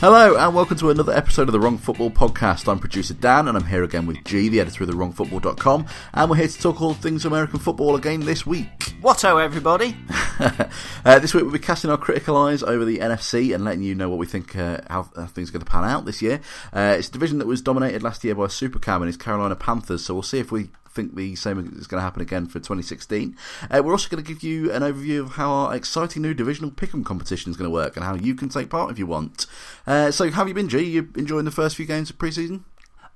Hello, and welcome to another episode of the Wrong Football Podcast. I'm producer Dan, and I'm here again with Gee, the editor of TheWrongFootball.com, and we're here to talk all things American football again this week. Whatto, everybody! uh, this week we'll be casting our critical eyes over the NFC and letting you know what we think uh, how, how, things are going to pan out this year. Uh, it's a division that was dominated last year by Super Cam and his Carolina Panthers, so we'll see if we think the same is going to happen again for 2016. Uh, we're also going to give you an overview of how our exciting new divisional pick'em competition is going to work and how you can take part if you want. Uh, so, have you been, Gee? You enjoying the first few games of preseason?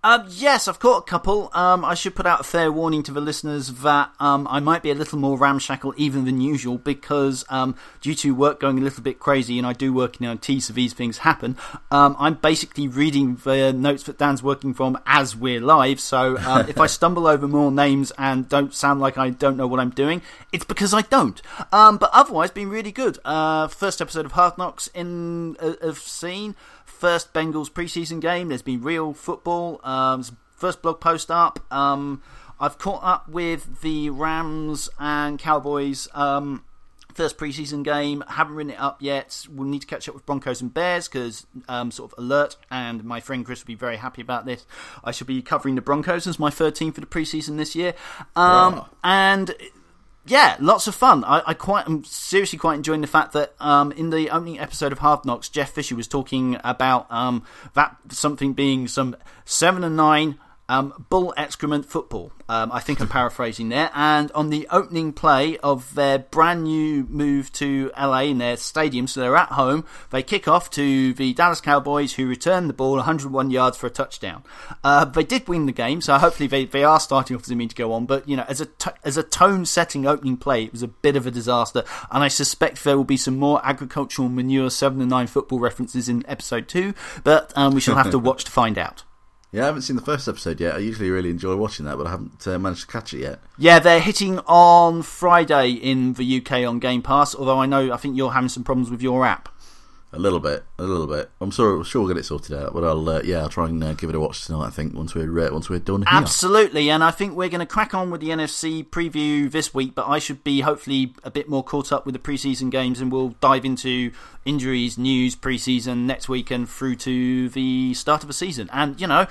Uh, yes, I've caught a couple. Um, I should put out a fair warning to the listeners that um, I might be a little more ramshackle even than usual because um, due to work going a little bit crazy, and I do work in IT, so these things happen. Um, I'm basically reading the notes that Dan's working from as we're live. So uh, if I stumble over more names and don't sound like I don't know what I'm doing, it's because I don't. Um, but otherwise, been really good. Uh, first episode of Hard Knocks in uh, have seen first Bengals preseason game. There's been real football. Um, first blog post up. Um, I've caught up with the Rams and Cowboys. Um, first preseason game. Haven't written it up yet. We'll need to catch up with Broncos and Bears because um, sort of alert. And my friend Chris will be very happy about this. I shall be covering the Broncos as my third team for the preseason this year. Um, wow. And yeah, lots of fun. I, I quite am seriously quite enjoying the fact that um, in the opening episode of Hard Knocks, Jeff Fisher was talking about um, that something being some seven and nine um, bull excrement football. Um, I think I'm paraphrasing there. And on the opening play of their brand new move to LA in their stadium, so they're at home, they kick off to the Dallas Cowboys, who return the ball 101 yards for a touchdown. Uh, they did win the game, so hopefully they, they are starting off as a mean to go on. But you know, as a t- as a tone setting opening play, it was a bit of a disaster. And I suspect there will be some more agricultural manure seven and nine football references in episode two, but um, we shall have to watch to find out. Yeah, I haven't seen the first episode yet. I usually really enjoy watching that, but I haven't uh, managed to catch it yet. Yeah, they're hitting on Friday in the UK on Game Pass, although I know I think you're having some problems with your app. A little bit, a little bit. I'm sure, sure we'll get it sorted out, but I'll, uh, yeah, I'll try and uh, give it a watch tonight. I think once we're uh, once we're done. Here. Absolutely, and I think we're going to crack on with the NFC preview this week. But I should be hopefully a bit more caught up with the preseason games, and we'll dive into injuries, news, preseason next week, and through to the start of the season. And you know,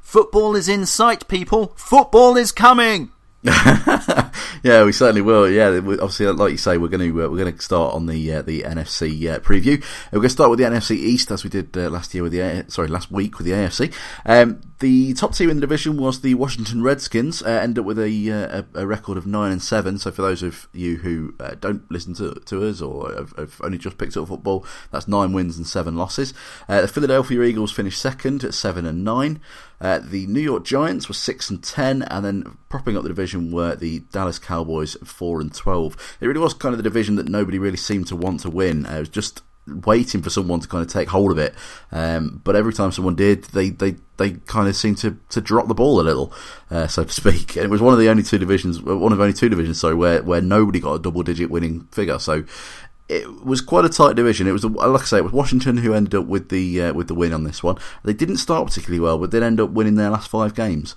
football is in sight, people. Football is coming. yeah, we certainly will. Yeah, obviously, like you say, we're going to uh, we're going to start on the uh, the NFC uh, preview. We're going to start with the NFC East as we did uh, last year with the sorry last week with the AFC. Um, the top team in the division was the Washington Redskins. Uh, ended up with a, uh, a, record of nine and seven. So for those of you who don't listen to to us or have, have, only just picked up football, that's nine wins and seven losses. the Philadelphia Eagles finished second at seven and nine. Uh, the New York Giants were six and ten, and then propping up the division were the Dallas Cowboys four and twelve. It really was kind of the division that nobody really seemed to want to win. Uh, it was just waiting for someone to kind of take hold of it. Um, but every time someone did, they, they, they kind of seemed to, to drop the ball a little, uh, so to speak. And it was one of the only two divisions, one of only two divisions, sorry, where, where nobody got a double digit winning figure. So it was quite a tight division. It was, like I say, it was Washington who ended up with the uh, with the win on this one. They didn't start particularly well, but did end up winning their last five games.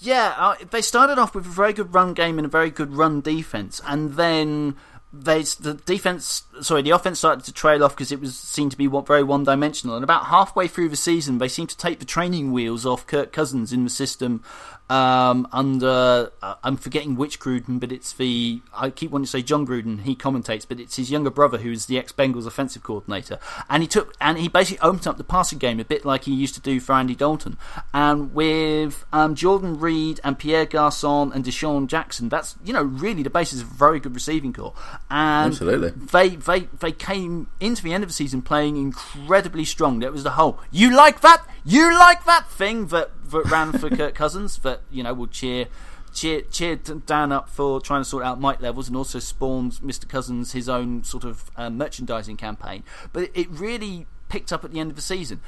Yeah, uh, they started off with a very good run game and a very good run defense, and then they the defense, sorry, the offense started to trail off because it was seemed to be very one dimensional. And about halfway through the season, they seemed to take the training wheels off Kirk Cousins in the system um, under uh, I'm forgetting which Gruden, but it's the I keep wanting to say Jon Gruden. He commentates, but it's his younger brother who's the ex Bengals offensive coordinator, and he took and he basically opened up the passing game a bit like he used to do for Andy Dalton, and with um, Jordan Reed and Pierre Garcon and DeSean Jackson, that's you know really the basis of a very good receiving core, and Absolutely. they they they came into the end of the season playing incredibly strong. That was the whole you like that you like that thing that that ran for Kirk Cousins that you know will cheer cheer cheer Dan up for trying to sort out mic levels and also spawns Mr. Cousins his own sort of um, merchandising campaign. But it really picked up at the end of the season.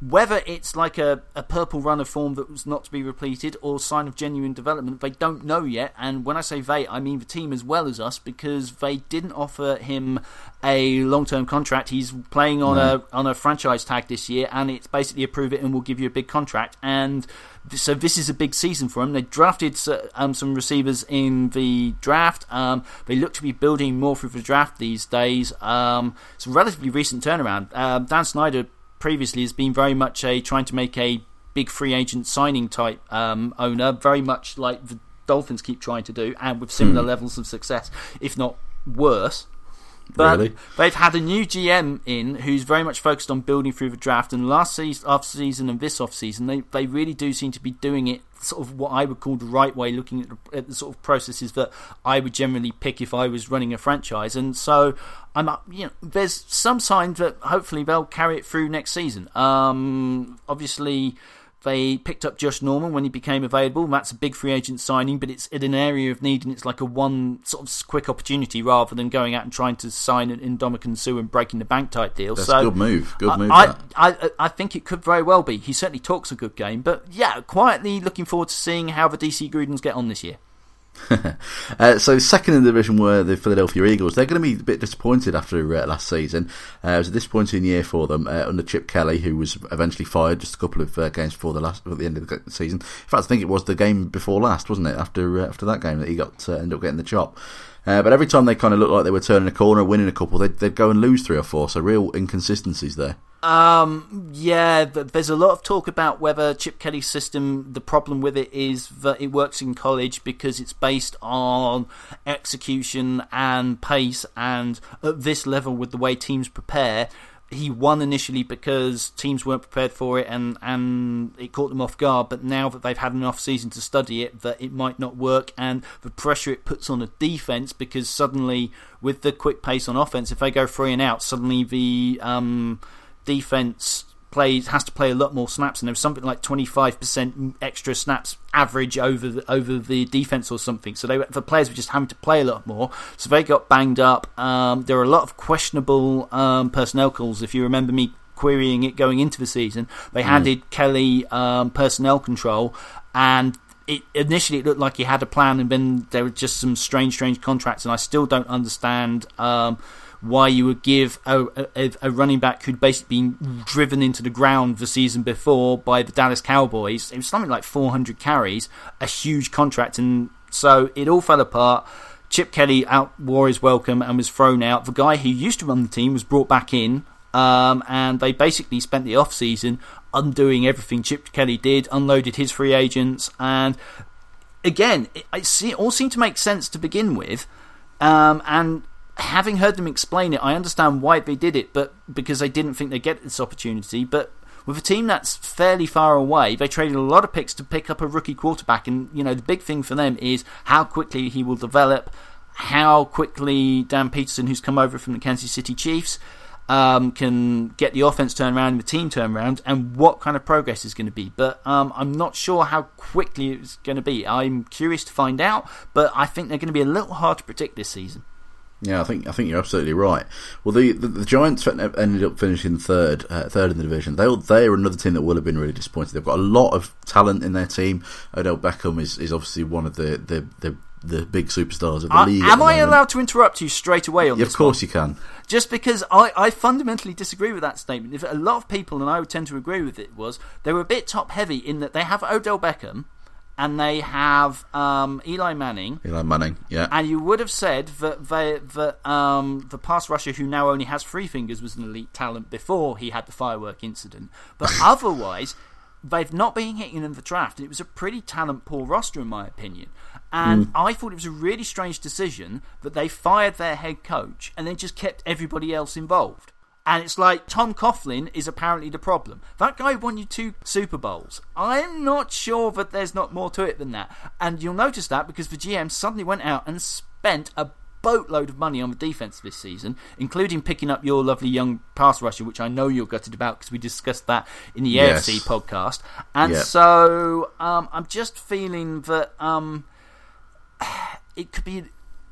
Whether it's like a, a purple runner form that was not to be repeated or sign of genuine development, they don't know yet. And when I say they, I mean the team as well as us because they didn't offer him a long term contract. He's playing on a on a franchise tag this year, and it's basically approve it and we'll give you a big contract. And so this is a big season for him. They drafted um, some receivers in the draft. Um, they look to be building more through the draft these days. Um, it's a relatively recent turnaround. Uh, Dan Snyder previously has been very much a trying to make a big free agent signing type um, owner, very much like the Dolphins keep trying to do, and with similar mm. levels of success, if not worse. But really? they've had a new GM in who's very much focused on building through the draft. And last season, off season and this off season, they they really do seem to be doing it sort of what I would call the right way, looking at the, at the, sort of processes that I would generally pick if I was running a franchise. And so I'm, up. you know, there's some signs that hopefully they'll carry it through next season. Um, obviously they picked up Josh Norman when he became available. That's a big free agent signing, but it's in an area of need and it's like a one sort of quick opportunity rather than going out and trying to sign an Ndamukong Suh and breaking the bank type deal. That's so a good move. Good move. I, I, I, I, think it could very well be. He certainly talks a good game, but yeah, quietly looking forward to seeing how the DC Grudens get on this year. uh, so second in the division were the Philadelphia Eagles. They're going to be a bit disappointed after uh, last season. Uh, it was a disappointing year for them uh, under Chip Kelly, who was eventually fired just a couple of uh, games before the last at the end of the season. In fact, I think it was the game before last, wasn't it? After uh, after that game that he got ended up getting the chop. but every time they kind of looked like they were turning a corner, winning a couple, they'd, they'd go and lose three or four. So real inconsistencies there. Um, yeah, there's a lot of talk about whether Chip Kelly's system, the problem with it is that it works in college because it's based on execution and pace, and at this level, with the way teams prepare, he won initially because teams weren't prepared for it and, and it caught them off guard. But now that they've had enough season to study it, that it might not work, and the pressure it puts on a defense because suddenly, with the quick pace on offense, if they go three and out, suddenly the um, defense plays has to play a lot more snaps, and there was something like twenty five percent extra snaps average over the, over the defense or something. So they were the players were just having to play a lot more. So they got banged up. Um, there were a lot of questionable um, personnel calls. If you remember me querying it going into the season, they mm. handed Kelly um, personnel control, and it, initially it looked like he had a plan, and then there were just some strange, strange contracts, and I still don't understand. Um, why you would give a, a, a, running back who'd basically been driven into the ground the season before by the Dallas Cowboys, it was something like 400 carries, a huge contract, and so it all fell apart. Chip Kelly out wore his welcome and was thrown out. The guy who used to run the team was brought back in, um, and they basically spent the off season undoing everything Chip Kelly did, unloaded his free agents, and again, it, it all seemed to make sense to begin with. Um, and having heard them explain it, I understand why they did it, but because they didn't think they'd get this opportunity. But with a team that's fairly far away, they traded a lot of picks to pick up a rookie quarterback. And, you know, the big thing for them is how quickly he will develop, how quickly Dan Pederson, who's come over from the Kansas City Chiefs, um, can get the offense turned around the team turned around, and what kind of progress is going to be. But um, I'm not sure how quickly it's going to be. I'm curious to find out, but I think they're going to be a little hard to predict this season. Yeah, I think I think you're absolutely right. Well, the the, the Giants ended up finishing third, uh, third in the division. They they are another team that will have been really disappointed. They've got a lot of talent in their team. Odell Beckham is, is obviously one of the, the, the, the big superstars of the league. Am I allowed to interrupt you straight away on yeah, this? Of course one? you can. Just because I, I fundamentally disagree with that statement. If a lot of people and I would tend to agree with it was they were a bit top heavy in that they have Odell Beckham and they have um, Eli Manning. Eli Manning, yeah. And you would have said that they, that um, the pass rusher who now only has three fingers was an elite talent before he had the firework incident. But otherwise, they've not been hitting in the draft. It was a pretty talent poor roster, in my opinion. And mm. I thought it was a really strange decision that they fired their head coach and then just kept everybody else involved. And it's like Tom Coughlin is apparently the problem. That guy won you two Super Bowls. I'm not sure that there's not more to it than that. And you'll notice that because the GM suddenly went out and spent a boatload of money on the defense this season, including picking up your lovely young pass rusher, which I know you're gutted about because we discussed that in the yes. AFC podcast. And yep. so um, I'm just feeling that um, it could be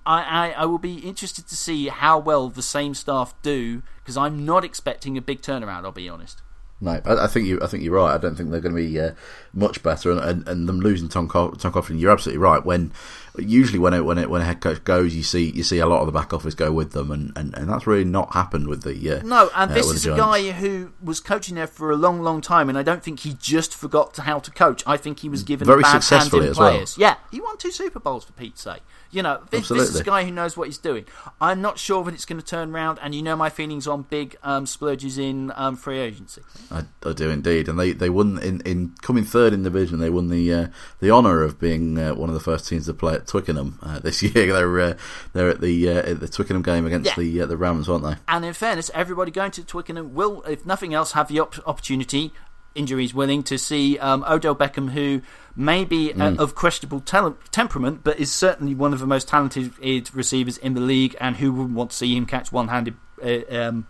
I, I, I will be interested to see how well the same staff do because I'm not expecting a big turnaround. I'll be honest. No, I, I, think you. I think you're right. I don't think they're going to be uh, much better, and, and, and, them losing Tom, Tom Coughlin. You're absolutely right. When usually when it, when it, when a head coach goes, you see you see a lot of the back office go with them, and, and, and that's really not happened with the uh, no. And uh, this is a guy who was coaching there for a long, long time, and I don't think he just forgot how to coach. I think he was given very successfully as players. well. Yeah, he won two Super Bowls for Pete's sake. You know, this, this, is a guy who knows what he's doing. I'm not sure that it's going to turn around, and you know my feelings on big um, splurges in um, free agency. I, I, do indeed, and they, they won in, in coming third in the division. They won the uh, the honour of being uh, one of the first teams to play at Twickenham uh, this year. They're uh, they're at the uh, at the Twickenham game against yeah. the uh, the Rams, aren't they? And in fairness, everybody going to Twickenham will, if nothing else, have the op- opportunity injuries willing to see um, Odell Beckham, who may be uh, mm. of questionable temperament, but is certainly one of the most talented receivers in the league, and who wouldn't want to see him catch one-handed uh, um,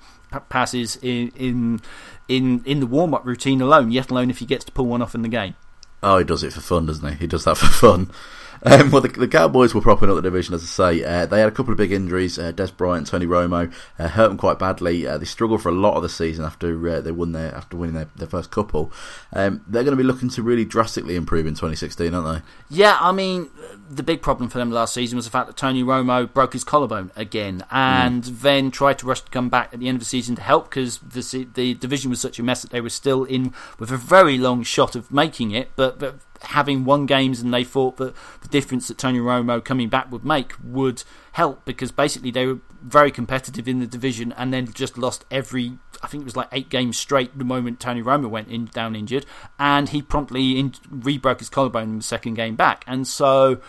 passes in in in, in the warm-up routine alone, yet alone if he gets to pull one off in the game. Oh, he does it for fun, doesn't he? He does that for fun. Um, well, the, the, Cowboys were propping up the division, as I say. Uh, they had a couple of big injuries. Uh, Dez Bryant, Tony Romo uh, hurt them quite badly. Uh, they struggled for a lot of the season after uh, they won their after winning their, their first couple. Um, they're going to be looking to really drastically improve in 2016, aren't they? Yeah, I mean, the big problem for them last season was the fact that Tony Romo broke his collarbone again, and mm. then tried to rush to come back at the end of the season to help because the the division was such a mess that they were still in with a very long shot of making it, but, but having won games and they thought that the difference that Tony Romo coming back would make would help because basically they were very competitive in the division and then just lost every I think it was like eight games straight the moment Tony Romo went in, down injured and he promptly in, re-broke his collarbone in the second game back and so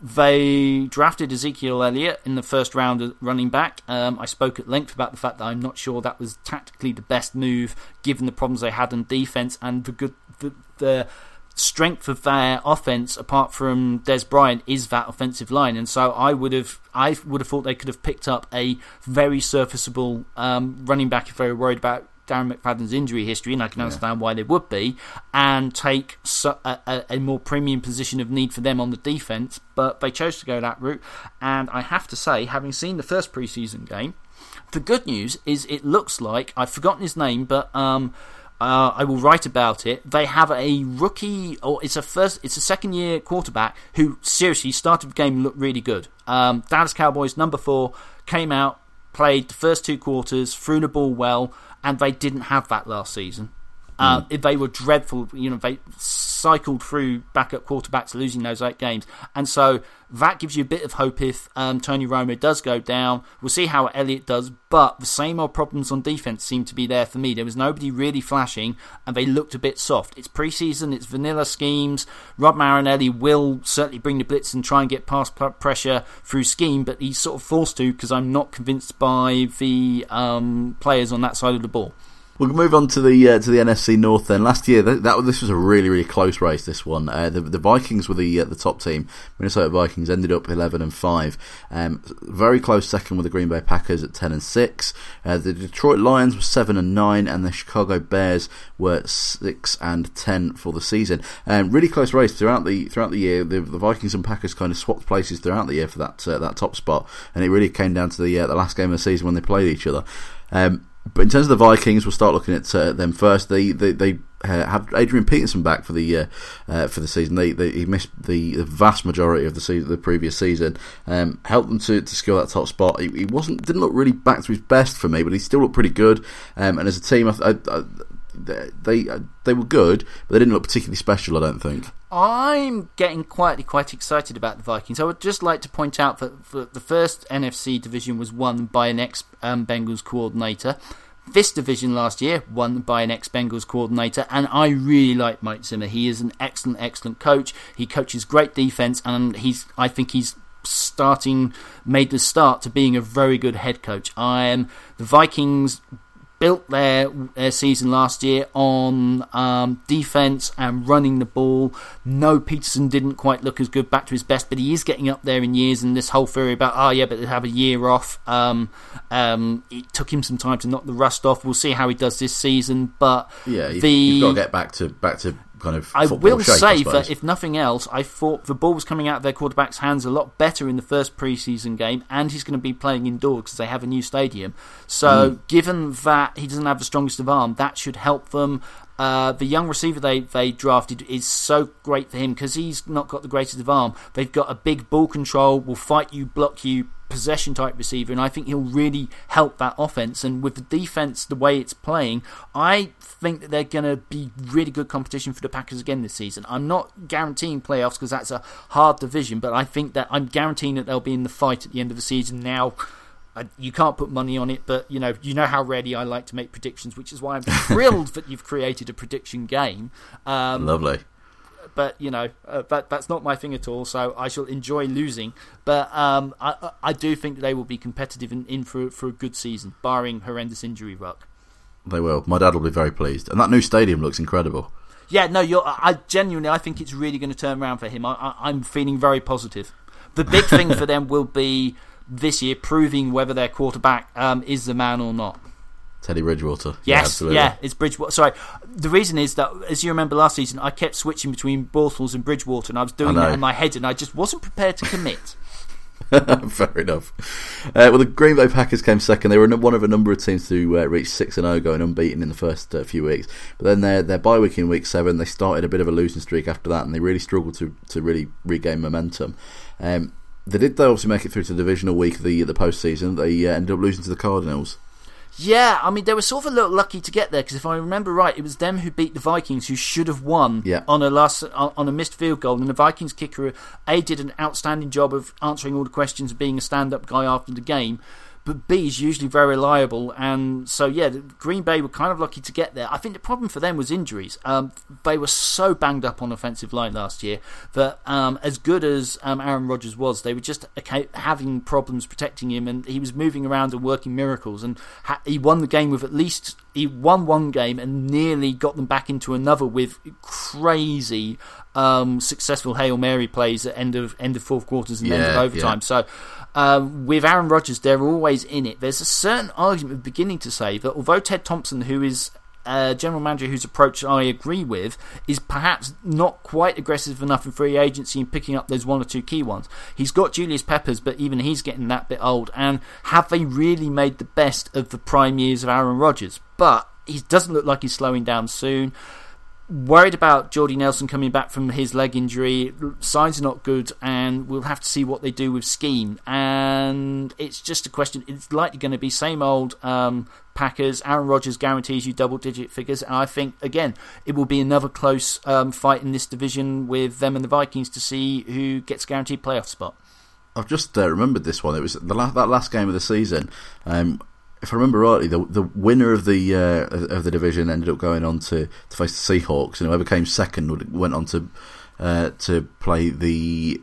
they drafted Ezekiel Elliott in the first round of running back. Um, I spoke at length about the fact that I'm not sure that was tactically the best move given the problems they had on defense and the good the, the strength of their offense, apart from Dez Bryant, is that offensive line. And so I would have, I would have thought they could have picked up a very serviceable um, running back if they were worried about Darren McFadden's injury history, and I can understand yeah. why they would be, and take a, a, a, more premium position of need for them on the defense. But they chose to go that route, and I have to say, having seen the first preseason game, the good news is it looks like I've forgotten his name, but um, uh, I will write about it. They have a rookie, or it's a first, it's a second year quarterback who seriously started the game looked really good. Um, Dallas Cowboys number four came out, played the first two quarters, threw the ball well, and they didn't have that last season. Uh, mm. They were dreadful. You know, they cycled through backup quarterbacks, losing those eight games, and so that gives you a bit of hope if um, Tony Romo does go down. We'll see how Elliott does, but the same old problems on defense seem to be there for me. There was nobody really flashing, and they looked a bit soft. It's preseason, it's vanilla schemes. Rod Marinelli will certainly bring the blitz and try and get past pressure through scheme, but he's sort of forced to because I'm not convinced by the um, players on that side of the ball. We'll move on to the uh, to the NFC North then. Last year, that, that, this was a really really close race. This one, uh, the, the Vikings were the uh, the top team. Minnesota Vikings ended up eleven and five. Um, very close second with the Green Bay Packers at ten and six. Uh, the Detroit Lions were seven and nine, and the Chicago Bears were six and ten for the season. Um, really close race throughout the throughout the year. The, the, Vikings and Packers kind of swapped places throughout the year for that uh, that top spot, and it really came down to the uh, the last game of the season when they played each other. Um, but in terms of the Vikings, we'll start looking at uh, them first. They they, they uh, have Adrian Peterson back for the uh, uh, for the season. They, they, he missed the, the, vast majority of the season, the previous season. Um, helped them to, to secure that top spot. He, he, wasn't didn't look really back to his best for me, but he still looked pretty good. Um, and as a team, I, I, I, they they were good, but they didn't look particularly special. I don't think. I'm getting quietly quite excited about the Vikings. I would just like to point out that the first NFC division was won by an ex um, Bengals coordinator. This division last year won by an ex Bengals coordinator, and I really like Mike Zimmer. He is an excellent, excellent coach. He coaches great defense, and he's I think he's starting made the start to being a very good head coach. I am the Vikings built their, their season last year on um, defense and running the ball. No, Peterson didn't quite look as good back to his best, but he is getting up there in years. And this whole theory about, oh, yeah, but they have a year off, um, um, it took him some time to knock the rust off. We'll see how he does this season. But yeah, you've, the, you've got to get back to back to kind of. I will shape, say I that if nothing else, I thought the ball was coming out of their quarterback's hands a lot better in the first preseason game, and he's going to be playing indoors because they have a new stadium. So, mm. given that he doesn't have the strongest of arm, that should help them. Uh, the young receiver they, they drafted is so great for him because he's not got the greatest of arm. They've got a big ball control, will fight you, block you, possession type receiver, and I think he'll really help that offense. And with the defense the way it's playing, I think that they're going to be really good competition for the Packers again this season. I'm not guaranteeing playoffs because that's a hard division, but I think that I'm guaranteeing that they'll be in the fight at the end of the season. Now, you can't put money on it, but you know you know how ready I like to make predictions, which is why I'm thrilled that you've created a prediction game. Um, Lovely. But you know uh, that that's not my thing at all. So I shall enjoy losing. But um, I I do think they will be competitive in, in for for a good season, barring horrendous injury luck. They will. My dad will be very pleased, and that new stadium looks incredible. Yeah, no, you're. I genuinely, I think it's really going to turn around for him. I, I, I'm feeling very positive. The big thing for them will be this year proving whether their quarterback um, is the man or not. Teddy Bridgewater. Yes, yeah, yeah, it's Bridgewater. Sorry, the reason is that, as you remember last season, I kept switching between Bortles and Bridgewater, and I was doing that in my head, and I just wasn't prepared to commit. Fair enough. Uh, well, the Green Bay Packers came second. They were one of a number of teams to uh, reach six and zero, oh, going unbeaten in the first uh, few weeks. But then their their bye week in week seven, they started a bit of a losing streak after that, and they really struggled to to really regain momentum. Um, they did though obviously make it through to the divisional week of the the postseason. They uh, ended up losing to the Cardinals. Yeah, I mean they were sort of a little lucky to get there because if I remember right, it was them who beat the Vikings who should have won yeah. on a last on a missed field goal, and the Vikings kicker a did an outstanding job of answering all the questions, being a stand up guy after the game but B is usually very reliable. And so, yeah, Green Bay were kind of lucky to get there. I think the problem for them was injuries. Um, they were so banged up on offensive line last year that um, as good as um, Aaron Rodgers was, they were just having problems protecting him, and he was moving around and working miracles. And ha- he won the game with at least he won one game and nearly got them back into another with crazy um, successful hail mary plays at end of end of fourth quarters and yeah, end of overtime. Yeah. So um, with Aaron Rodgers, they're always in it. There's a certain argument beginning to say that although Ted Thompson, who is a general manager whose approach I agree with, is perhaps not quite aggressive enough in free agency and picking up those one or two key ones. He's got Julius Peppers, but even he's getting that bit old. And have they really made the best of the prime years of Aaron Rodgers? But he doesn't look like he's slowing down soon worried about Jordy Nelson coming back from his leg injury. Signs are not good, and we'll have to see what they do with scheme. And it's just a question. It's likely going to be same old um, Packers. Aaron Rodgers guarantees you double digit figures, and I think again it will be another close um, fight in this division with them and the Vikings to see who gets guaranteed playoff spot. I've just uh, remembered this one. It was the last, that last game of the season. Um, if I remember rightly, the the winner of the uh, of the division ended up going on to, to face the Seahawks, and whoever came second would, went on to uh, to play the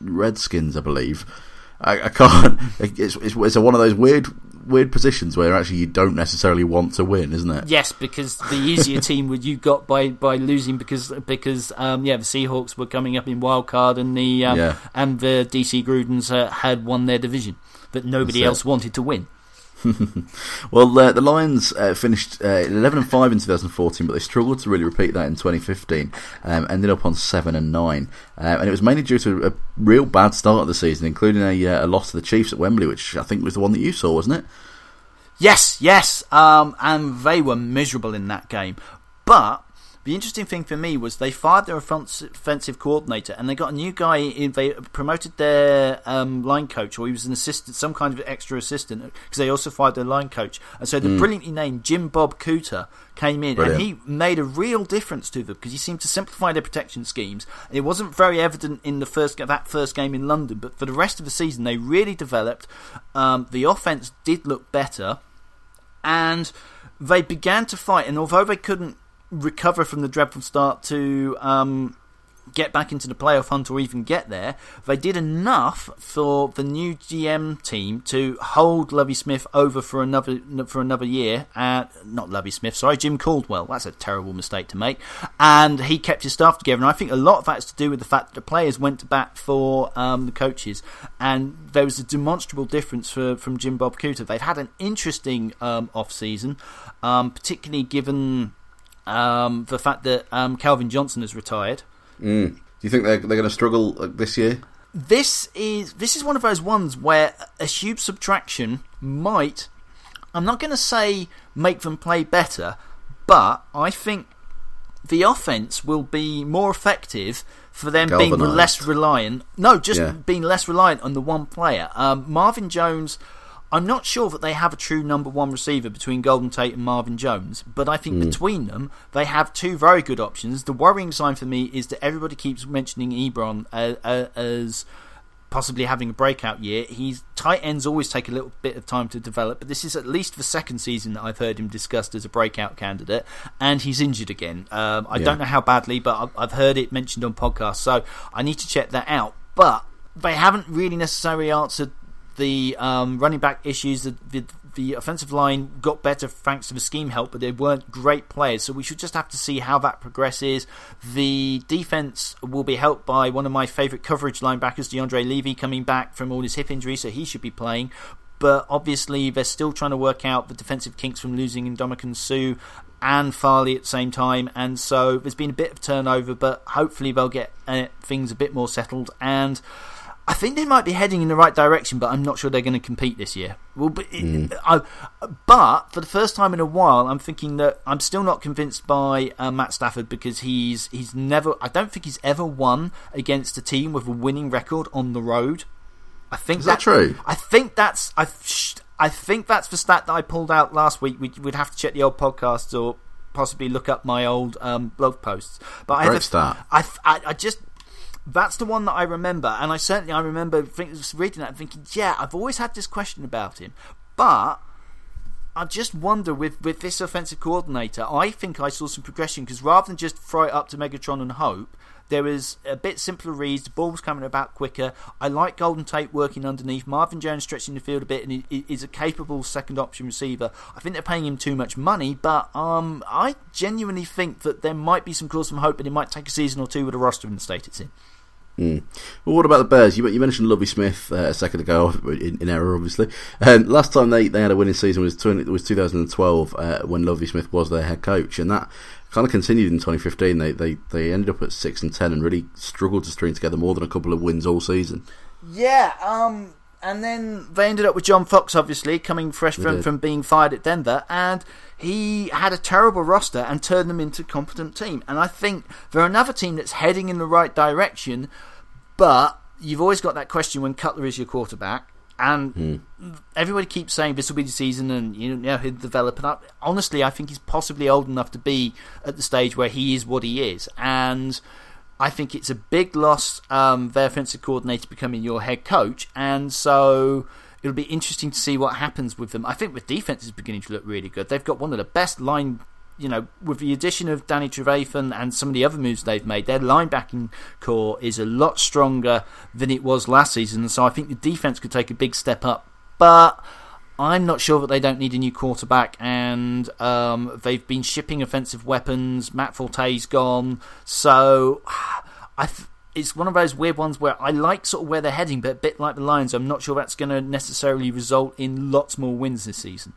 Redskins, I believe. I, I can't. It's, it's, it's one of those weird weird positions where actually you don't necessarily want to win, isn't it? Yes, because the easier team would you got by, by losing because because um, yeah the Seahawks were coming up in wild card and the um, yeah. and the DC Grudens uh, had won their division but nobody else wanted to win. well, uh, the Lions uh, finished uh, 11 and 5 in 2014, but they struggled to really repeat that in 2015. Um, ended up on 7 and 9. Um, and it was mainly due to a real bad start of the season, including a, uh, a, loss to the Chiefs at Wembley, which I think was the one that you saw, wasn't it? Yes, yes. Um, and they were miserable in that game. But the interesting thing for me was they fired their offensive coordinator and they got a new guy in. They promoted their um, line coach, or he was an assistant, some kind of extra assistant, because they also fired their line coach. And so the mm. brilliantly named Jim Bob Cooter came in Brilliant. and he made a real difference to them because he seemed to simplify their protection schemes. It wasn't very evident in the first that first game in London, but for the rest of the season, they really developed. Um, the offense did look better, and they began to fight. And although they couldn't recover from the dreadful start to um, get back into the playoff hunt or even get there. They did enough for the new GM team to hold Lovie Smith over for another for another year. Not Lovie Smith, sorry, Jim Caldwell. That's a terrible mistake to make. And he kept his staff together. And I think a lot of that's to do with the fact that the players went to bat for um, the coaches, and there was a demonstrable difference for, from Jim Bob Cooter. They've had an interesting um, off season, um, particularly given um, the fact that um, Calvin Johnson has retired. Mm. Do you think they're, they're going to struggle this year? This is this is one of those ones where a huge subtraction might. I'm not going to say make them play better, but I think the offense will be more effective for them being less reliant. No, just yeah. being less reliant on the one player. Um, Marvin Jones. I'm not sure that they have a true number one receiver between Golden Tate and Marvin Jones, but I think mm. between them, they have two very good options. The worrying sign for me is that everybody keeps mentioning Ebron as, uh, as possibly having a breakout year. He's tight ends always take a little bit of time to develop, but this is at least the second season that I've heard him discussed as a breakout candidate, and he's injured again. Um, I yeah. don't know how badly, but I've heard it mentioned on podcasts, so I need to check that out. But they haven't really necessarily answered the um, running back issues, the, the, the offensive line got better thanks to the scheme help, but they weren't great players. So we should just have to see how that progresses. The defense will be helped by one of my favourite coverage linebackers, DeAndre Levy, coming back from all his hip injury, so he should be playing. But obviously, they're still trying to work out the defensive kinks from losing Ndamukong Suh and Fairley at the same time, and so there's been a bit of turnover, but hopefully they'll get uh, things a bit more settled and. I think they might be heading in the right direction, but I'm not sure they're going to compete this year. Well, but, mm. I, but for the first time in a while, I'm thinking that I'm still not convinced by uh, Matt Stafford because he's he's never. I don't think he's ever won against a team with a winning record on the road. I think Is that, that true. I think that's I. I think that's the stat that I pulled out last week. We'd, we'd have to check the old podcasts or possibly look up my old um, blog posts. But Great I, have, start. I, I, I just that's the one that I remember, and I certainly I remember think, reading that and thinking, yeah, I've always had this question about him, but I just wonder with with this offensive coordinator, I think I saw some progression because rather than just throw it up to Megatron and hope, there was a bit simpler reads. The ball was coming about quicker. I like Golden Tate working underneath. Marvin Jones stretching the field a bit and he is a capable second option receiver. I think they're paying him too much money, but um, I genuinely think that there might be some cause for hope, and it might take a season or two with the roster in the state it's in. Mm. Well, what about the Bears? You, you mentioned Lovie Smith uh, a second ago, in, in error, obviously. Um, last time they, they had a winning season was 20, was 2012 uh, when Lovie Smith was their head coach, and that kind of continued in 2015. They, they they ended up at six and ten and really struggled to string together more than a couple of wins all season. Yeah, um, and then they ended up with John Fox, obviously coming fresh from, from being fired at Denver, and he had a terrible roster and turned them into a competent team. And I think they're another team that's heading in the right direction, but you've always got that question when Cutler is your quarterback. And mm. everybody keeps saying this will be the season, and you know he'll develop. And I, honestly, I think he's possibly old enough to be at the stage where he is what he is. And I think it's a big loss. Um, their offensive coordinator becoming your head coach, and so it'll be interesting to see what happens with them. I think the defense is beginning to look really good. They've got one of the best line, you know, with the addition of Danny Trevathan and some of the other moves they've made, their linebacking core is a lot stronger than it was last season. So I think the defense could take a big step up. But I'm not sure that they don't need a new quarterback, and um, they've been shipping offensive weapons. Matt Forte's gone, so I. Th- it's one of those weird ones where I like sort of where they're heading, but a bit like the Lions, I'm not sure that's going to necessarily result in lots more wins this season.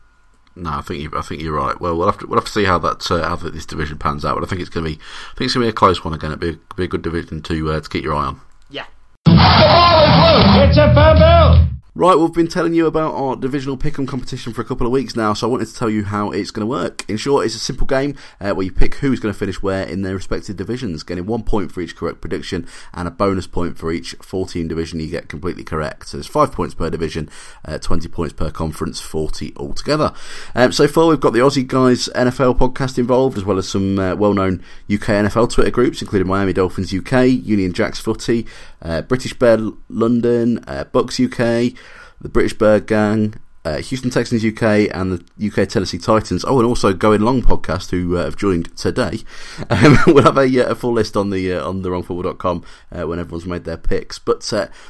No, I think you, I think you're right. Well, we'll have to we'll have to see how that uh, how this division pans out. But I think it's going to be I think it's going to be a close one again. It'll be, be a good division to uh, to keep your eye on. Yeah. The ball is loose. It's a fumble. Right, we've been telling you about our divisional pick'em competition for a couple of weeks now, so I wanted to tell you how it's going to work. In short, it's a simple game uh, where you pick who's going to finish where in their respective divisions, getting one point for each correct prediction and a bonus point for each 14 division you get completely correct. So there's five points per division, uh, 20 points per conference, 40 altogether. Um, so far, we've got the Aussie Guys NFL podcast involved, as well as some uh, well-known UK NFL Twitter groups, including Miami Dolphins UK, Union Jacks Footy, uh, British Bear London, uh, Bucks UK the British Bird Gang, uh, Houston Texans UK and the UK Tennessee Titans. Oh, and also Going Long podcast, who uh, have joined today. Um, we'll have a, uh, a, full list on the uh, on the wrongfootball.com uh, when everyone's made their picks. But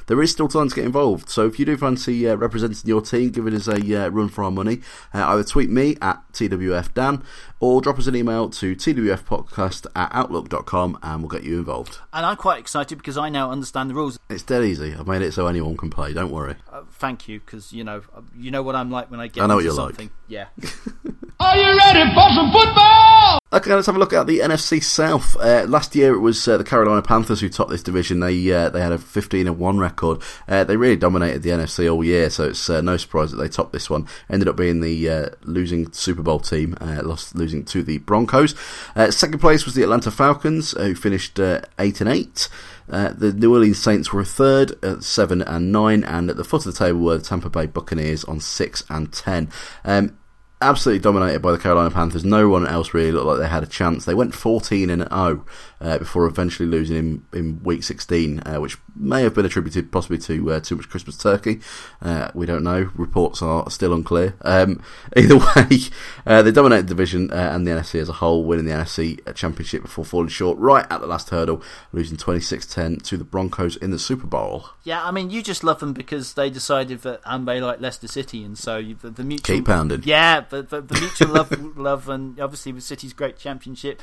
there is still time to get involved. So if you do fancy representing your team, give us a run for our money. either tweet me at TWFDan or drop us an email to twfpodcast at outlook.com and we'll get you involved. And I'm quite excited because I now understand the rules. It's dead easy. I've made it so anyone can play. Don't worry. Uh, thank you, because you know uh, you know what I'm like when I get I know what you're something. Like. Yeah. Are you ready for some football? Okay, let's have a look at the NFC South. Uh, last year it was uh, the Carolina Panthers who topped this division. They uh, they had a 15 and 1 record. Uh, they really dominated the NFC all year, so it's uh, no surprise that they topped this one. Ended up being the uh, losing Super Bowl team, lost losing to the Broncos. second place was the Atlanta Falcons, who finished 8 and 8. the New Orleans Saints were third at seven and nine, and at the foot of the table were the Tampa Bay Buccaneers on six and ten. Um, absolutely dominated by the Carolina Panthers. No one else really looked like they had a chance. They went 14 and 0 uh, before eventually losing in, in week 16, uh, which may have been attributed possibly to uh, too much Christmas turkey. Uh, we don't know. Reports are still unclear. Um, either way, uh, they dominated the division uh, and the NFC as a whole, winning the NFC Championship before falling short right at the last hurdle, losing 26-10 to the Broncos in the Super Bowl. Yeah, I mean, you just love them because they decided that and they like Leicester City, and so the, the mutual keep pounding. Yeah, the, the, the mutual love, love, and obviously with City's great championship,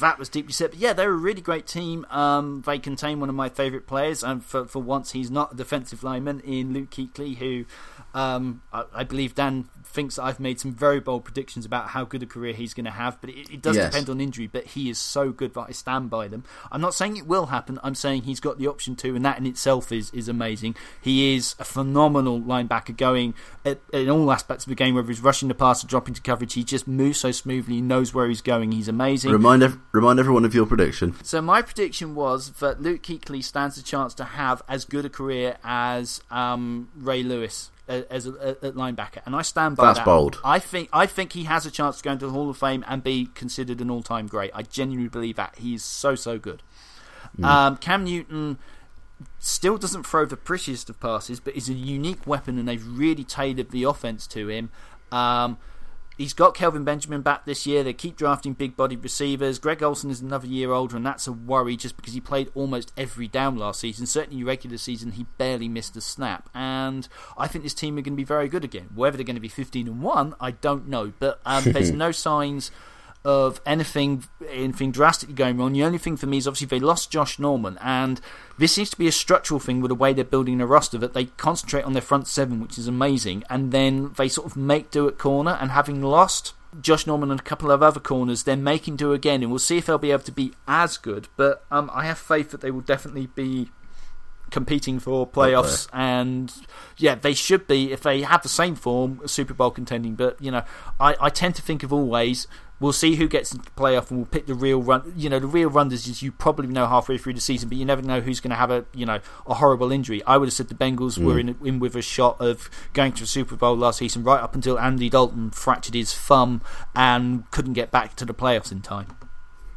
that was deeply set. But yeah, they're a really great team. Um, they contain one of my favourite players, and for for once, he's not a defensive lineman in Luke Kuechly, who um, I, I, believe Dan thinks I've made some very bold predictions about how good a career he's going to have, but it, it does yes. depend on injury. But he is so good that I stand by them. I'm not saying it will happen. I'm saying he's got the option to, and that in itself is is amazing. He is a phenomenal linebacker, going at, in all aspects of the game, whether he's rushing the pass or dropping to coverage. He just moves so smoothly. He knows where he's going. He's amazing. Remind ev- remind everyone of your prediction. So my prediction was that Luke Kuechly stands a chance to have as good a career as um, Ray Lewis as a, a, linebacker, and I stand by That's that. bold. I think I think he has a chance to go into the Hall of Fame and be considered an all-time great. I genuinely believe that he is so so good. Mm. Um, Cam Newton still doesn't throw the prettiest of passes, but is a unique weapon, and they've really tailored the offense to him. Um, He's got Kelvin Benjamin back this year. They keep drafting big bodied receivers. Greg Olsen is another year older, and that's a worry just because he played almost every down last season. Certainly, regular season, he barely missed a snap. And I think this team are going to be very good again. Whether they're going to be 15 and 1, I don't know. But um, there's no signs of anything anything drastically going wrong. The only thing for me is obviously they lost Josh Norman, and this seems to be a structural thing with the way they're building their roster that they concentrate on their front seven, which is amazing, and then they sort of make do at corner. And having lost Josh Norman and a couple of other corners, they're making do again, and we'll see if they'll be able to be as good. But um, I have faith that they will definitely be competing for playoffs, and yeah, they should be if they have the same form, Super Bowl contending. But you know, I, I tend to think of always We'll see who gets into the playoff, and we'll pick the real run. You know, the real runners is you probably know halfway through the season, but you never know who's going to have a you know a horrible injury. I would have said the Bengals mm. were in, in with a shot of going to the Super Bowl last season, right up until Andy Dalton fractured his thumb and couldn't get back to the playoffs in time.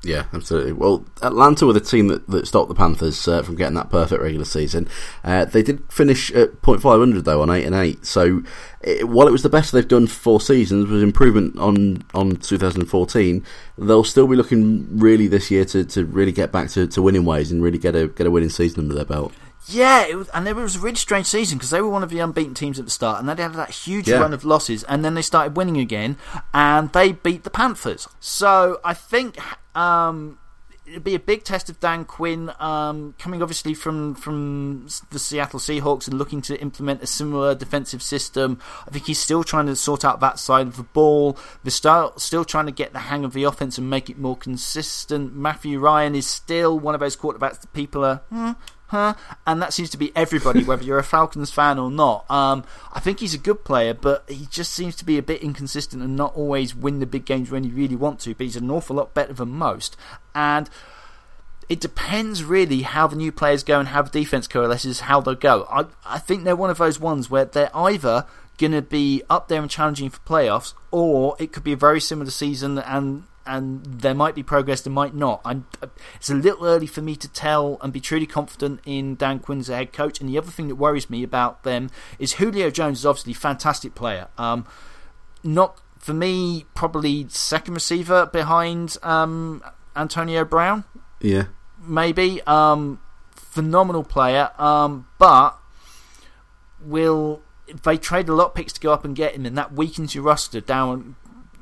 Yeah, absolutely. Well, Atlanta were the team that, that stopped the Panthers uh, from getting that perfect regular season. Uh, they did finish at .500 though on eight and eight. So it, while it was the best they've done for four seasons, was improvement on on 2014. They'll still be looking really this year to, to really get back to, to winning ways and really get a get a winning season under their belt. Yeah, was, and it was a really strange season because they were one of the unbeaten teams at the start, and they had that huge yeah. run of losses, and then they started winning again, and they beat the Panthers. So I think um, it'd be a big test of Dan Quinn, um, coming obviously from from the Seattle Seahawks and looking to implement a similar defensive system. I think he's still trying to sort out that side of the ball. They're still, still trying to get the hang of the offense and make it more consistent. Matthew Ryan is still one of those quarterbacks that people are. Hmm, huh? And that seems to be everybody, whether you're a Falcons fan or not. Um, I think he's a good player, but he just seems to be a bit inconsistent and not always win the big games when you really want to. But he's an awful lot better than most. And it depends really how the new players go and how the defense coalesces, how they'll go. I, I think they're one of those ones where they're either going to be up there and challenging for playoffs, or it could be a very similar season and and there might be progress, there might not. I'm, it's a little early for me to tell and be truly confident in Dan Quinn as a head coach. And the other thing that worries me about them is Julio Jones is obviously a fantastic player. Um, not for me, probably second receiver behind um, Antonio Brown. Yeah, maybe. Um, phenomenal player, um, but will they trade a lot of picks to go up and get him, and that weakens your roster down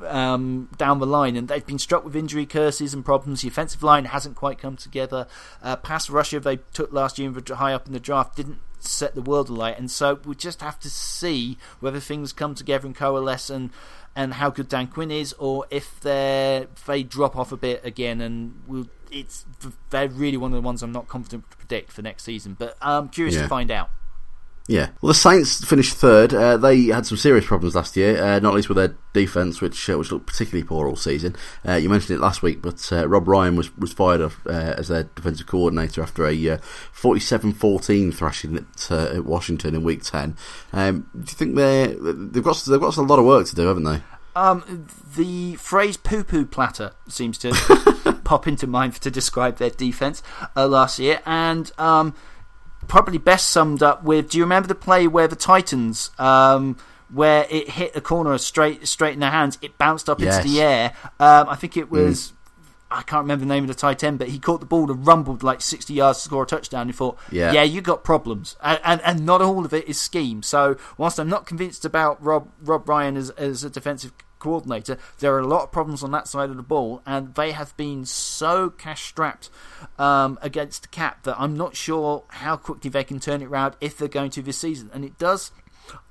um, down the line, and they've been struck with injury curses and problems. The offensive line hasn't quite come together. Uh, pass rusher they took last year high up in the draft didn't set the world alight, and so we just have to see whether things come together and coalesce and and how good Dan Quinn is, or if they they drop off a bit again, and we'll, it's they're really one of the ones I'm not confident to predict for next season. But I'm curious Yeah. to find out. Yeah. Well, the Saints finished third. Uh, they had some serious problems last year, uh, not least with their defence, which uh, which looked particularly poor all season. Uh, you mentioned it last week, but uh, Rob Ryan was, was fired off, uh, as their defensive coordinator after a uh, 47-14 thrashing at, uh, at Washington in Week 10. Um, do you think they they've got they've got a lot of work to do, haven't they? Um, the phrase "poo poo platter" seems to pop into mind to describe their defense uh, last year, and um, probably best summed up with: Do you remember the play where the Titans, um, where it hit a corner straight straight in their hands, it bounced up Yes. into the air? Um, I think it was. I can't remember the name of the tight end, but he caught the ball and rumbled like 60 yards to score a touchdown. And thought, Yeah. yeah, you got problems, and, and and not all of it is scheme. So whilst I'm not convinced about Rob Rob Ryan as as a defensive coordinator, there are a lot of problems on that side of the ball, and they have been so cash strapped um, against the cap that I'm not sure how quickly they can turn it around if they're going to this season. And it does.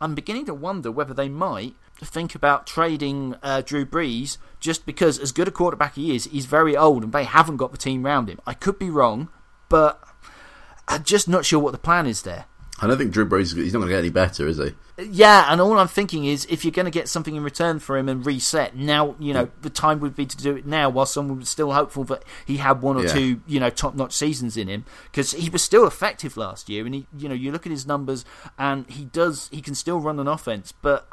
I'm beginning to wonder whether they might think about trading uh, Drew Brees just because, as good a quarterback he is, he's very old and they haven't got the team around him. I could be wrong, but I'm just not sure what the plan is there. I don't think Drew Brees he's not going to get any better, is he? Yeah, and all I'm thinking is if you're going to get something in return for him and reset, now, you know, the time would be to do it now while someone was still hopeful that he had one or Yeah. two, you know, top notch seasons in him. Because he was still effective last year, and he, you know, you look at his numbers and he does, he can still run an offense, but.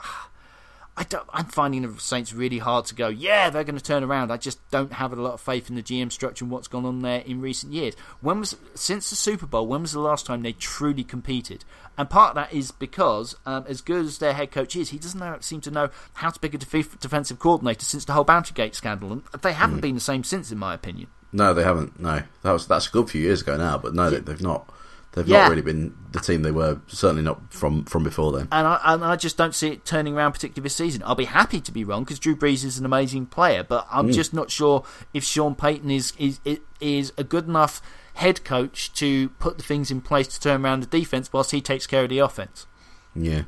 I don't, I'm finding the Saints really hard to go. Yeah, they're going to turn around. I just don't have a lot of faith in the GM structure and what's gone on there in recent years. When was since the Super Bowl? When was the last time they truly competed? And part of that is because, um, as good as their head coach is, he doesn't know, seem to know how to pick a def- defensive coordinator since the whole Bounty Gate scandal, and they haven't been the same since, in my opinion. No, they haven't. No, that was that's a good few years ago now, but no, they, they've not. They've Yeah. not really been the team they were. Certainly not from from before then. and I, and I just don't see it turning around particularly this season. I'll be happy to be wrong because Drew Brees is an amazing player, but I'm just not sure if Sean Payton is is is a good enough head coach to put the things in place to turn around the defense whilst he takes care of the offense. Yeah.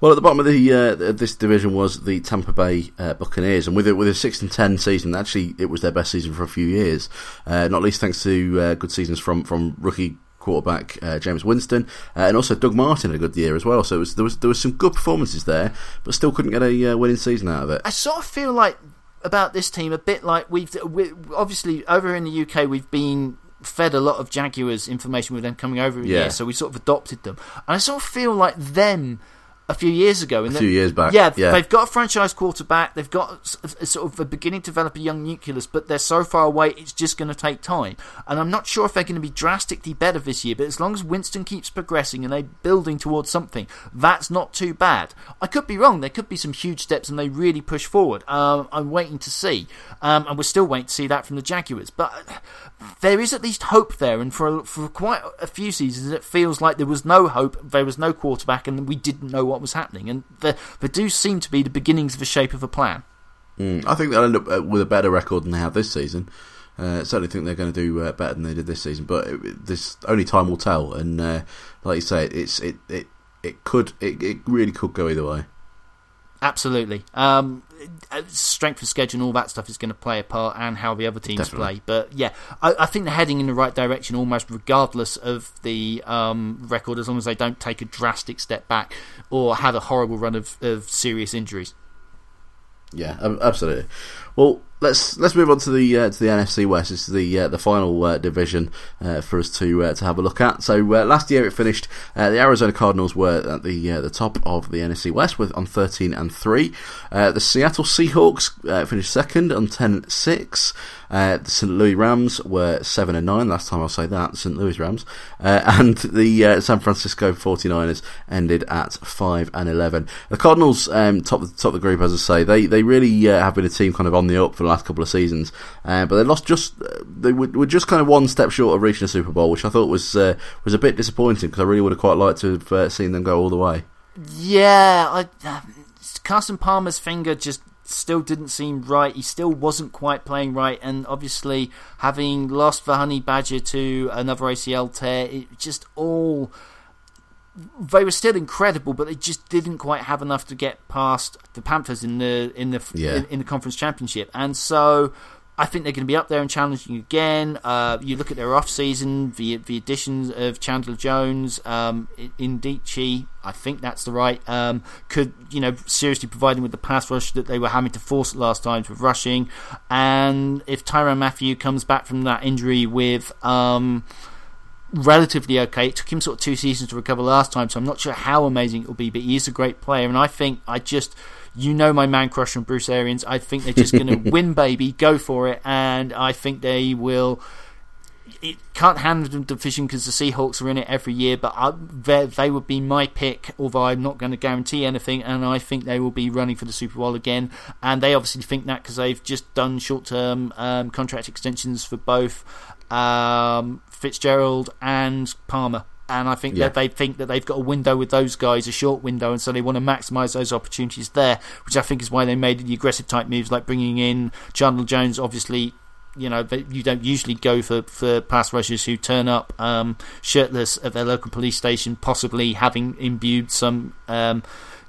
Well, at the bottom of the uh, this division was the Tampa Bay uh, Buccaneers, and with it with a six and ten season, actually it was their best season for a few years. Uh, not least thanks to uh, good seasons from from rookie quarterback uh, Jameis Winston, uh, and also Doug Martin had a good year as well. So it was, there was there was some good performances there, but still couldn't get a uh, winning season out of it. I sort of feel like about this team a bit like we've we, obviously over in the UK we've been fed a lot of Jaguars information with them coming over Yeah. year, so we sort of adopted them. And I sort of feel like them a few years ago. A few years back, yeah, yeah. they've got a franchise quarterback. They've got s- a, sort of a beginning to develop a young nucleus, but they're so far away. It's just going to take time. And I'm not sure if they're going to be drastically better this year. But as long as Winston keeps progressing and they're building towards something, that's not too bad. I could be wrong. There could be some huge steps, and they really push forward. Um, I'm waiting to see, um, and we're still waiting to see that from the Jaguars. But there is at least hope there, and for for quite a few seasons, it feels like there was no hope, there was no quarterback, and we didn't know what was happening. And there, there do seem to be the beginnings of the shape of a plan. Mm, I think they'll end up uh, with a better record than they have this season. Uh, certainly think they're going to do uh, better than they did this season, but it- this only time will tell. And uh, like you say, it's it it it could it, it really could go either way. Absolutely. Um, uh, strength of schedule and all that stuff is going to play a part, and how the other teams Definitely. play. But yeah, I, I think they're heading in the right direction, almost regardless of the um, record, as long as they don't take a drastic step back or have a horrible run of, of serious injuries. Yeah, absolutely. Well, let's let's move on to the uh, to the NFC West. It's the uh, the final uh, division uh, for us to uh, to have a look at. So uh, last year it finished. The Arizona Cardinals were at the the top of the NFC West with on thirteen and three. The Seattle Seahawks finished second on 10-6. Uh, the St. Louis Rams were seven and nine. Last time I'll say that St. Louis Rams and the San Francisco 49ers ended at five and eleven. The Cardinals um, top top of the group, as I say, they they really have been a team kind of on the up for the last couple of seasons, uh, but they lost just uh, they were, were just kind of one step short of reaching a Super Bowl, which I thought was uh, was a bit disappointing because I really would have quite liked to have uh, seen them go all the way. Yeah, I, uh, Carson Palmer's finger just still didn't seem right. He still wasn't quite playing right, and obviously having lost the Honey Badger to another ACL tear, it just all they were still incredible, but they just didn't quite have enough to get past the Panthers in the in the Yeah. in, in the conference championship, and so. I think they're going to be up there and challenging again. Uh, you look at their off season, the the additions of Chandler Jones, um, Indici, I think that's the right. Um, could you know seriously provide them with the pass rush that they were having to force at last times with rushing, and if Tyrann Mathieu comes back from that injury with um, relatively okay. It took him sort of two seasons to recover last time, so I'm not sure how amazing it will be, but he is a great player, and I think I just. You know my man crush on Bruce Arians. I think they're just going to win, baby, go for it, and I think they will. It can't handle the division because the Seahawks are in it every year, but I, they, they would be my pick, although I'm not going to guarantee anything, and I think they will be running for the Super Bowl again. And they obviously think that because they've just done short term um, contract extensions for both um, Fitzgerald and Palmer. And I think Yeah. that they think that they've got a window with those guys, a short window, and so they want to maximise those opportunities there, which I think is why they made the aggressive type moves, like bringing in Chandler Jones. Obviously, you know you don't usually go for, for pass rushers who turn up um, shirtless at their local police station, possibly having imbued some um,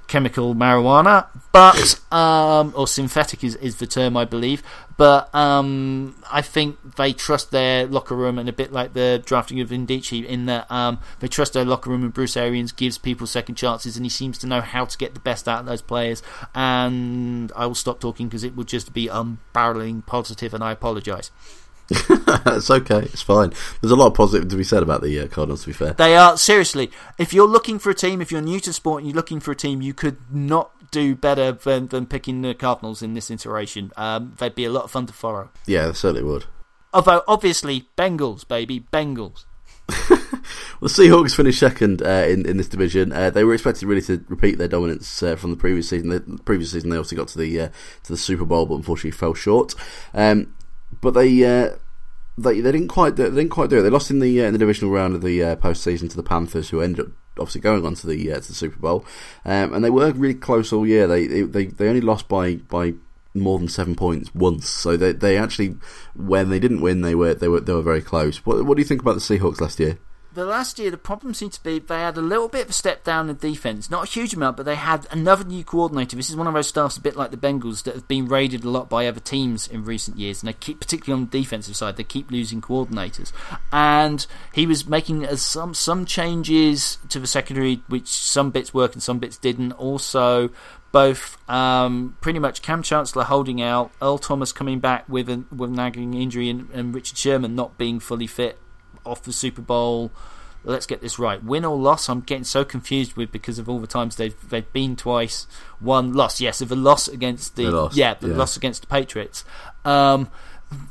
chemical marijuana, but um, or synthetic is, is the term I believe. But um, I think they trust their locker room, and a bit like the drafting of Indici, in that um, they trust their locker room, and Bruce Arians gives people second chances, and he seems to know how to get the best out of those players. And I will stop talking because it would just be unbarreling positive, and I apologise. it's okay. It's fine. There's a lot of positive to be said about the uh, Cardinals. To be fair, They are seriously. If you're looking for a team, if you're new to sport and you're looking for a team, you could not do better than, than picking the Cardinals in this iteration. Um, they'd be a lot of fun to follow. yeah, they certainly would. Although obviously Bengals, baby, Bengals. Well, Seahawks finished second uh, in in this division. Uh, they were expected really to repeat their dominance uh, from the previous season. The previous season they also got to the uh, to the Super Bowl, but unfortunately fell short. Um, but they. Uh, they, they didn't quite do, they didn't quite do it. They lost in the uh, in the divisional round of the uh, postseason to the Panthers, who ended up obviously going on to the uh, to the Super Bowl. Um, and they were really close all year. They they, they, only lost by, by more than seven points once. So they they actually when they didn't win, they were they were they were very close. What what do you think about the Seahawks last year? The last year, the problem seemed to be they had a little bit of a step down in defence. Not a huge amount, but they had another new coordinator. This is one of those staffs, a bit like the Bengals, that have been raided a lot by other teams in recent years. And they keep, particularly on the defensive side, they keep losing coordinators. And he was making uh, some some changes to the secondary, which some bits worked and some bits didn't. Also, both um, pretty much Kam Chancellor holding out, Earl Thomas coming back with a with nagging injury, and, and Richard Sherman not being fully fit off the Super Bowl. Let's get this right. Win or loss? I'm getting so confused with because of all the times they've they've been twice. One loss, yes, of a loss against the lost, yeah, the yeah. loss against the Patriots. Um,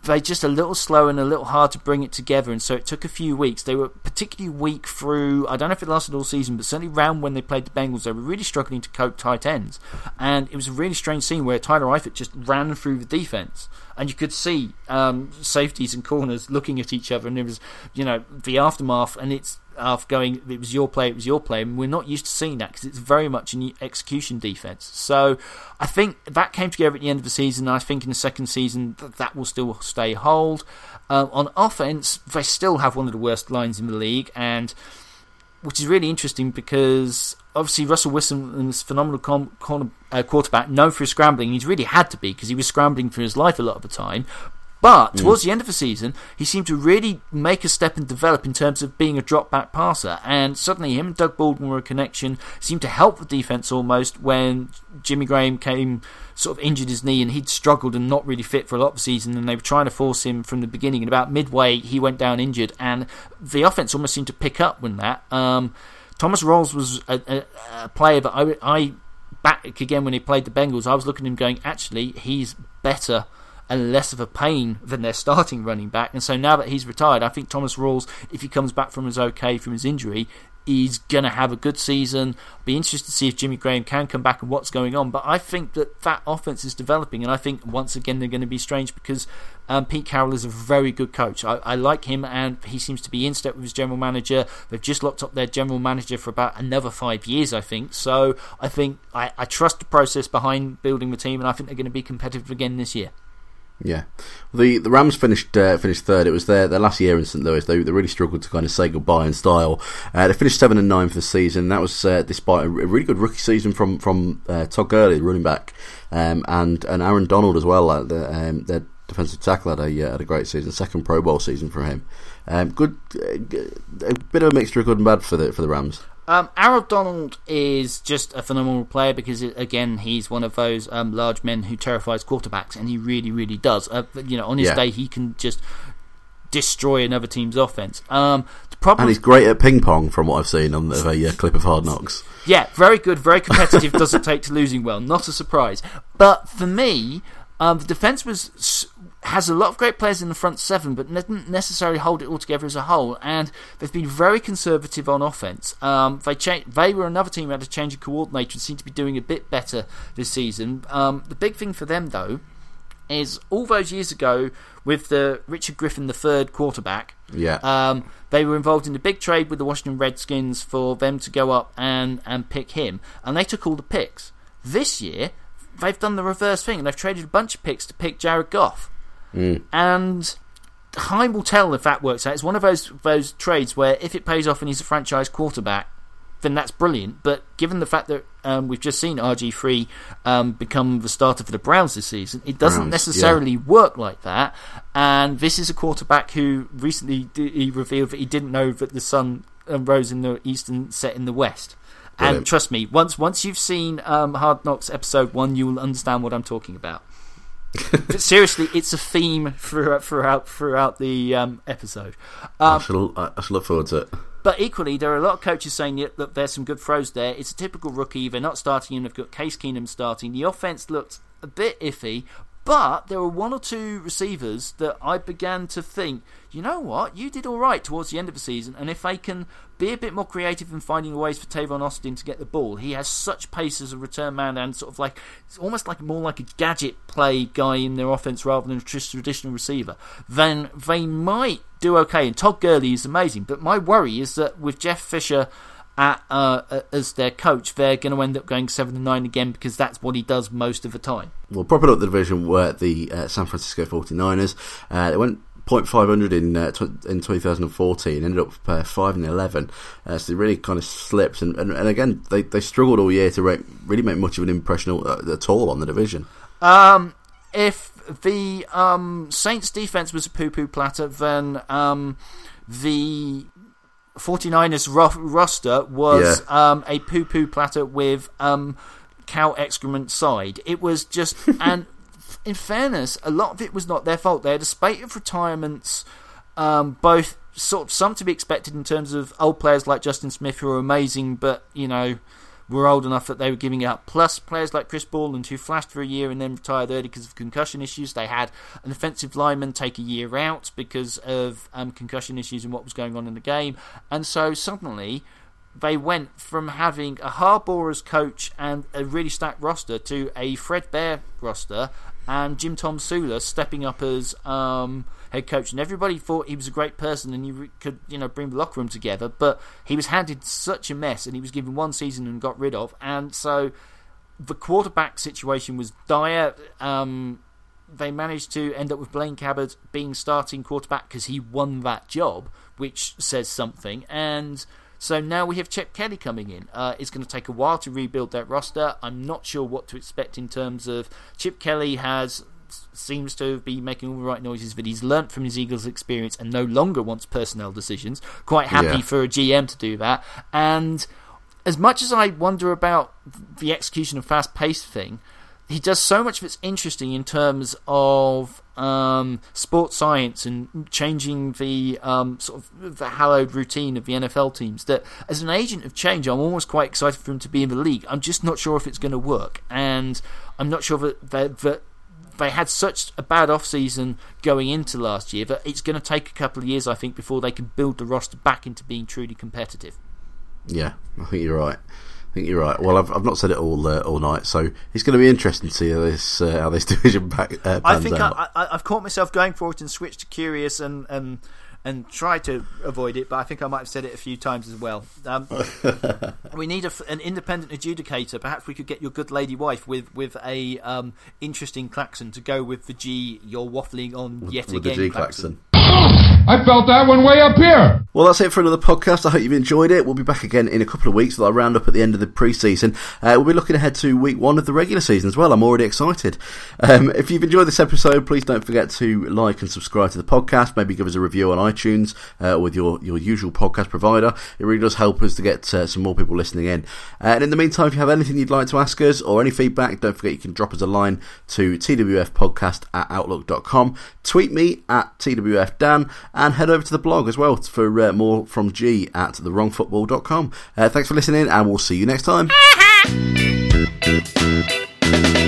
they just a little slow and a little hard to bring it together, and so it took a few weeks. They were particularly weak through. I don't know if it lasted all season, but certainly round when they played the Bengals, they were really struggling to cope tight ends, and it was a really strange scene where Tyler Eifert just ran through the defense, and you could see um, safeties and corners looking at each other, and it was you know the aftermath, and it's of going, it was your play, it was your play, and we're not used to seeing that because it's very much an execution defense. So I think that came together at the end of the season. I think in the second season that, that will still stay hold. Uh, on offense, they still have one of the worst lines in the league, and which is really interesting because obviously Russell Wilson is phenomenal com- corner, uh, quarterback, known for his scrambling. He's really had to be because he was scrambling for his life a lot of the time. But towards the end of the season, he seemed to really make a step and develop in terms of being a drop back passer. And suddenly, him and Doug Baldwin were a connection, seemed to help the defense almost when Jimmy Graham came, sort of injured his knee, and he'd struggled and not really fit for a lot of the season. And they were trying to force him from the beginning. And about midway, he went down injured, and the offense almost seemed to pick up when that. Um, Thomas Rawls was a, a, a player that I, I back again when he played the Bengals. I was looking at him going, actually, he's better and less of a pain than their starting running back. And so now that he's retired, I think Thomas Rawls, if he comes back from his okay from his injury, he's going to have a good season. Be interested to see if Jimmy Graham can come back and what's going on. But I think that that offense is developing, and I think once again they're going to be strange because um, Pete Carroll is a very good coach. I, I like him, and he seems to be in step with his general manager. They've just locked up their general manager for about another five years, I think. So I think I, I trust the process behind building the team, and I think they're going to be competitive again this year. Yeah, the the Rams finished uh, finished third. It was their, their last year in St Louis. They, they really struggled to kind of say goodbye in style. Uh, they finished seven and nine for the season. That was uh, despite a, really good rookie season from from uh, Todd Gurley, running back, um, and and Aaron Donald as well. The, um, their defensive tackle had a uh, had a great season, second Pro Bowl season for him. Um, good, a bit of a mixture of good and bad for the for the Rams. Um, Aaron Donald is just a phenomenal player because, it, again, he's one of those um, large men who terrifies quarterbacks, and he really, really does. Uh, you know, on his yeah. day, he can just destroy another team's offense. Um, the problem, and he's great at ping pong, from what I've seen on the uh, clip of Hard Knocks. Yeah, very good, very competitive. doesn't take to losing well, not a surprise. But for me, um, the defense was has a lot of great players in the front seven, but didn't necessarily hold it all together as a whole. And they've been very conservative on offense. Um, they cha- they were another team who had a change of coordinator and seem to be doing a bit better this season. Um, the big thing for them, though, is all those years ago with the Richard Griffin III quarterback. Yeah. Um, they were involved in a big trade with the Washington Redskins for them to go up and, and pick him, and they took all the picks. This year, they've done the reverse thing, and they've traded a bunch of picks to pick Jared Goff. Mm. And time will tell if that works out. It's one of those those trades where if it pays off and he's a franchise quarterback, then that's brilliant. But given the fact that um, we've just seen RG3 um, become the starter for the Browns this season, it doesn't Browns, necessarily yeah. work like that. And this is a quarterback who recently he revealed that he didn't know that the sun um, rose in the east and set in the west. Brilliant. And trust me, once once you've seen um, Hard Knocks episode one, you will understand what I'm talking about. But seriously, it's a theme throughout throughout throughout the um, episode. Um, I, should, I should look forward to it. But equally, there are a lot of coaches saying that there's some good throws there. It's a typical rookie. They're not starting, and they've got Case Keenum starting. The offense looked a bit iffy, but there were one or two receivers that I began to think, you know what, you did all right towards the end of the season, and if they can be a bit more creative in finding ways for Tavon Austin to get the ball, he has such pace as a return man and sort of like it's almost like more like a gadget play guy in their offense rather than a traditional receiver. Then they might do okay. And Todd Gurley is amazing, but my worry is that with Jeff Fisher at, uh, as their coach, they're going to end up going seven and nine again because that's what he does most of the time. Well, propping up the division were the uh, San Francisco 49ers. Uh, they went 0.500 in uh, tw- in 2014, ended up uh, five and 11. Uh, so they really kind of slipped, and, and, and again they, they struggled all year to re- really make much of an impression uh, at all on the division. Um, if the um, Saints defense was a poo poo platter, then um, the 49ers ro- roster was yeah. um, a poo poo platter with um, cow excrement side. It was just. and in fairness, a lot of it was not their fault. They had a spate of retirements, um, both sort of some to be expected in terms of old players like Justin Smith who are amazing, but, you know were old enough that they were giving up. Plus, players like Chris Borland, who flashed for a year and then retired early because of concussion issues. They had an offensive lineman take a year out because of um, concussion issues and what was going on in the game. And so suddenly, they went from having a Harbaugh as coach and a really stacked roster to a Fred Bear roster and Jim Tomsula stepping up as um, head coach, and everybody thought he was a great person and he could, you know, bring the locker room together. But he was handed such a mess, and he was given one season and got rid of, and so the quarterback situation was dire. Um, they managed to end up with Blaine Gabbert being starting quarterback because he won that job, which says something, and. So now we have Chip Kelly coming in. Uh, it's going to take a while to rebuild that roster. I'm not sure what to expect in terms of Chip Kelly has seems to be making all the right noises that he's learnt from his Eagles experience and no longer wants personnel decisions. Quite happy yeah. for a GM to do that. And as much as I wonder about the execution of fast paced thing, he does so much that's interesting in terms of um, sports science and changing the um, sort of the hallowed routine of the NFL teams. That as an agent of change, I'm almost quite excited for him to be in the league. I'm just not sure if it's going to work, and I'm not sure that, that, that they had such a bad off season going into last year that it's going to take a couple of years, I think, before they can build the roster back into being truly competitive. Yeah, I think you're right. I think you're right. Well, I've, I've not said it all uh, all night, so it's going to be interesting to see how this uh, how this division back. Uh, I think I, I, have caught myself going for it and switched to curious and and and try to avoid it, but I think I might have said it a few times as well. Um, we need a, an independent adjudicator. Perhaps we could get your good lady wife with with a um, interesting klaxon to go with the G you're waffling on yet with again. the Gee klaxon. klaxon. I felt that one way up here. Well, that's it for another podcast. I hope you've enjoyed it. We'll be back again in a couple of weeks with our roundup at the end of the pre-season. Uh, we'll be looking ahead to week one of the regular season as well. I'm already excited. Um, if you've enjoyed this episode, please don't forget to like and subscribe to the podcast. Maybe give us a review on iTunes uh, with your, your usual podcast provider. It really does help us to get uh, some more people listening in. Uh, and in the meantime, if you have anything you'd like to ask us or any feedback, don't forget you can drop us a line to twfpodcast at outlook.com. Tweet me at twfdan and head over to the blog as well for uh, more from Gee at thewrongfootball.com. Uh, thanks for listening and we'll see you next time.